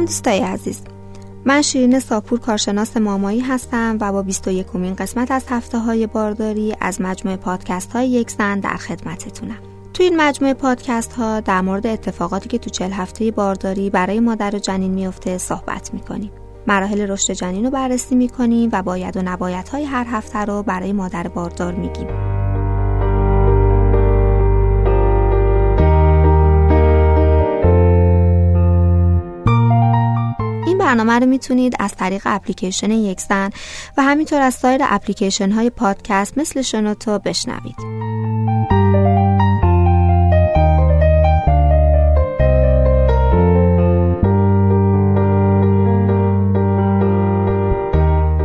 سلام دوستای عزیز. من شیرین ساپور کارشناس مامایی هستم و با 21 کمین قسمت از هفته های بارداری از مجموعه پادکست های یک زن در خدمتتونم. تو این مجموعه پادکست ها در مورد اتفاقاتی که تو چل هفته بارداری برای مادر و جنین میفته صحبت می‌کنیم. مراحل رشد جنین رو بررسی می‌کنیم و باید و نباید های هر هفته رو برای مادر باردار میگیم. برنامه رو می‌تونید از طریق اپلیکیشن یکسن و همینطور از سایر اپلیکیشن های پادکست مثل شنوتو بشنوید.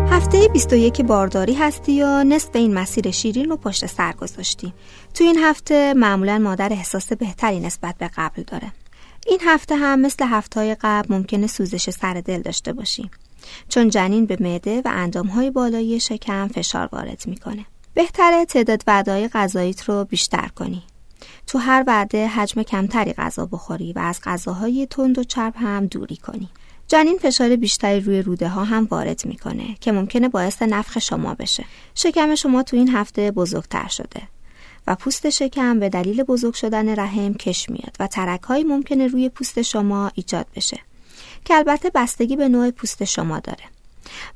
هفته 21 بارداری هستی و نصف این مسیر شیرین رو پشت سر گذاشتی. تو این هفته معمولا مادر احساس بهتری نسبت به قبل داره. این هفته هم مثل هفته قبل ممکنه سوزش سر دل داشته باشی چون جنین به معده و اندامهای بالایی شکم فشار وارد می‌کنه. بهتره تعداد وعدههای غذاییت رو بیشتر کنی. تو هر وعده حجم کمتری غذا بخوری و از غذاهای تند و چرب هم دوری کنی. جنین فشار بیشتری روی روده ها هم وارد می‌کنه که ممکنه باعث نفخ شما بشه. شکم شما تو این هفته بزرگتر شده. و پوست شکم به دلیل بزرگ شدن رحم کش میاد و ترک های ممکنه روی پوست شما ایجاد بشه که البته بستگی به نوع پوست شما داره.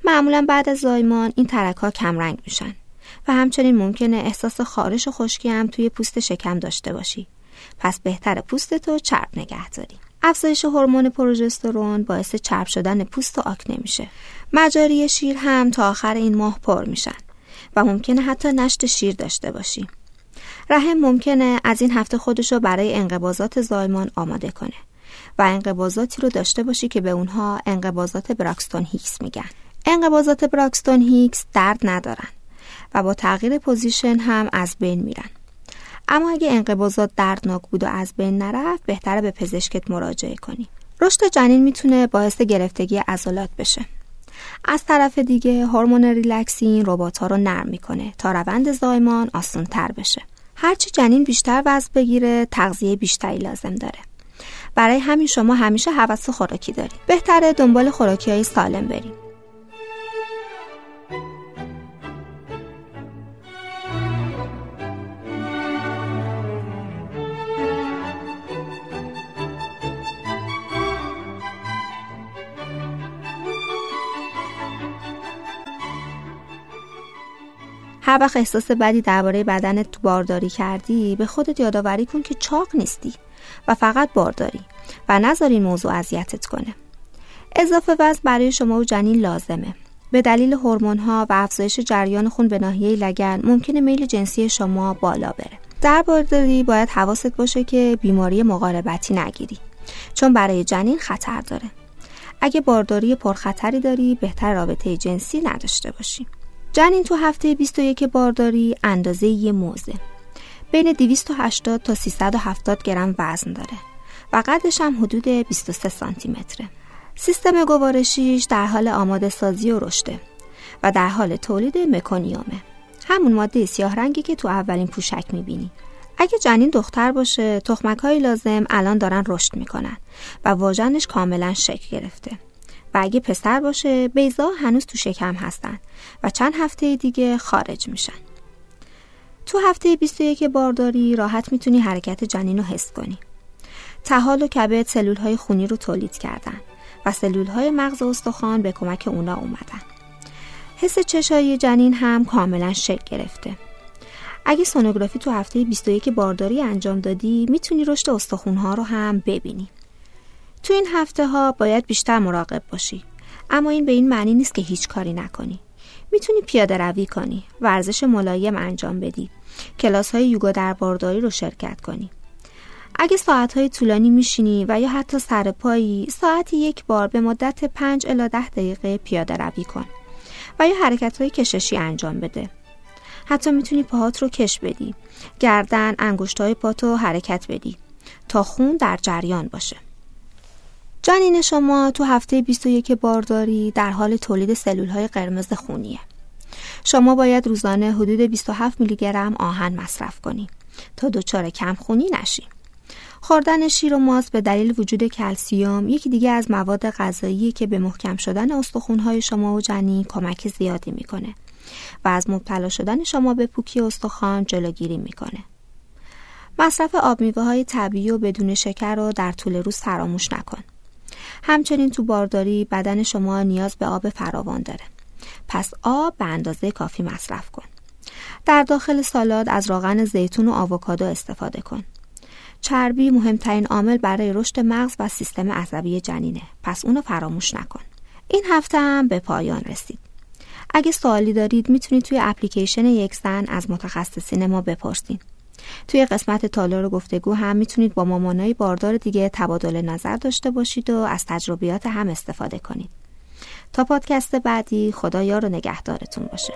معمولا بعد از زایمان این ترک ها کمرنگ میشن و همچنین ممکنه احساس خارش و خشکی هم توی پوست شکم داشته باشی. پس بهتر پوست تو چرب نگه داری. افزایش هورمون پروژسترون باعث چرب شدن پوست و آکنه میشه. مجاری شیر هم تا آخر این ماه پر میشن و ممکنه حتی نشت شیر داشته باشی. رحم ممکنه از این هفته خودشو برای انقباضات زایمان آماده کنه و انقباضاتی رو داشته باشی که به اونها انقباضات Braxton Hicks میگن. انقباضات Braxton Hicks درد ندارن و با تغییر position هم از بین میرن. اما اگه انقباضات دردناک بود و از بین نرفت بهتره به پزشکت مراجعه کنی. رشد جنین می‌تونه باعث گرفتگی عضلات بشه. از طرف دیگه هورمون ریلکسین ربات رو نرم می‌کنه تا روند زایمان آسان تر بشه. هرچی جنین بیشتر وزن بگیره تغذیه بیشتری لازم داره. برای همین شما همیشه حوث خوراکی دارید. بهتره دنبال خوراکی های سالم بریم هر وقت احساس بدی درباره بدنت تو بارداری کردی به خودت یادآوری کن که چاق نیستی و فقط بارداری و نذار این موضوع اذیتت کنه. اضافه وزن برای شما و جنین لازمه. به دلیل ها و افزایش جریان خون به ناحیه لگن ممکنه میل جنسی شما بالا بره. در بارداری باید حواست باشه که بیماری مقاربتی نگیری چون برای جنین خطر داره. اگه بارداری پرخطری داری بهتر رابطه جنسی نداشته باشی. جنین تو هفته 21 بارداری اندازه یه موزه. بین 280 تا 370 گرم وزن داره و قدش هم حدود 23 سانتی متره. سیستم گوارشیش در حال آماده سازی و رشده و در حال تولید مکونیومه همون ماده سیاه رنگی که تو اولین پوشک می‌بینی. اگه جنین دختر باشه تخمک های لازم الان دارن رشد می‌کنن و واژنش کاملا شکل گرفته. و اگه پسر باشه بیزا هنوز تو شکم هستن و چند هفته دیگه خارج میشن. تو هفته 21 بارداری راحت می‌تونی حرکت جنین رو حس کنی. تحال و کبد سلول های خونی رو تولید کردن و سلول های مغز استخوان به کمک اونا اومدن. حس چشایی جنین هم کاملا شکل گرفته. اگه سونوگرافی تو هفته 21 بارداری انجام دادی می‌تونی رشد استخونها رو هم ببینی. تو این هفته ها باید بیشتر مراقب باشی. اما این به این معنی نیست که هیچ کاری نکنی. می‌تونی پیاده روی کنی ورزش ملایم انجام بدی کلاس های یوگا در بارداری رو شرکت کنی. اگه ساعت های طولانی میشینی و یا حتی سر پایی ساعتی یک بار به مدت 5 الا 10 دقیقه پیاده روی کن و یا حرکت های کششی انجام بده. حتی می‌تونی پاهات رو کش بدی گردن انگشت های پاتو حرکت بدی تا خون در جریان باشه. جنین شما تو هفته 21 بارداری در حال تولید سلول های قرمز خونیه. شما باید روزانه حدود 27 میلی گرم آهن مصرف کنی تا دچار کم خونی نشی. خوردن شیر و ماست به دلیل وجود کلسیوم یکی دیگه از مواد غذایی که به محکم شدن استخوان‌های شما و جنین کمک زیادی می‌کنه و از مبتلا شدن شما به پوکی استخوان جلوگیری می‌کنه. مصرف آب میوه های طبیعی و بدون شکر رو در طول روز فراموش نکن. همچنین تو بارداری بدن شما نیاز به آب فراوان داره. پس آب به اندازه کافی مصرف کن. در داخل سالاد از راغن زیتون و آووکادو استفاده کن. چربی مهمترین عامل برای رشد مغز و سیستم عصبی جنینه. پس اونو فراموش نکن. این هفته هم به پایان رسید. اگه سوالی دارید می‌تونید توی اپلیکیشن یک زن از متخصصین ما بپرسید. توی قسمت تالار گفتگو هم می‌تونید با مامانای باردار دیگه تبادل نظر داشته باشید و از تجربیات هم استفاده کنید. تا پادکست بعدی خدا یار و نگهدارتون باشه.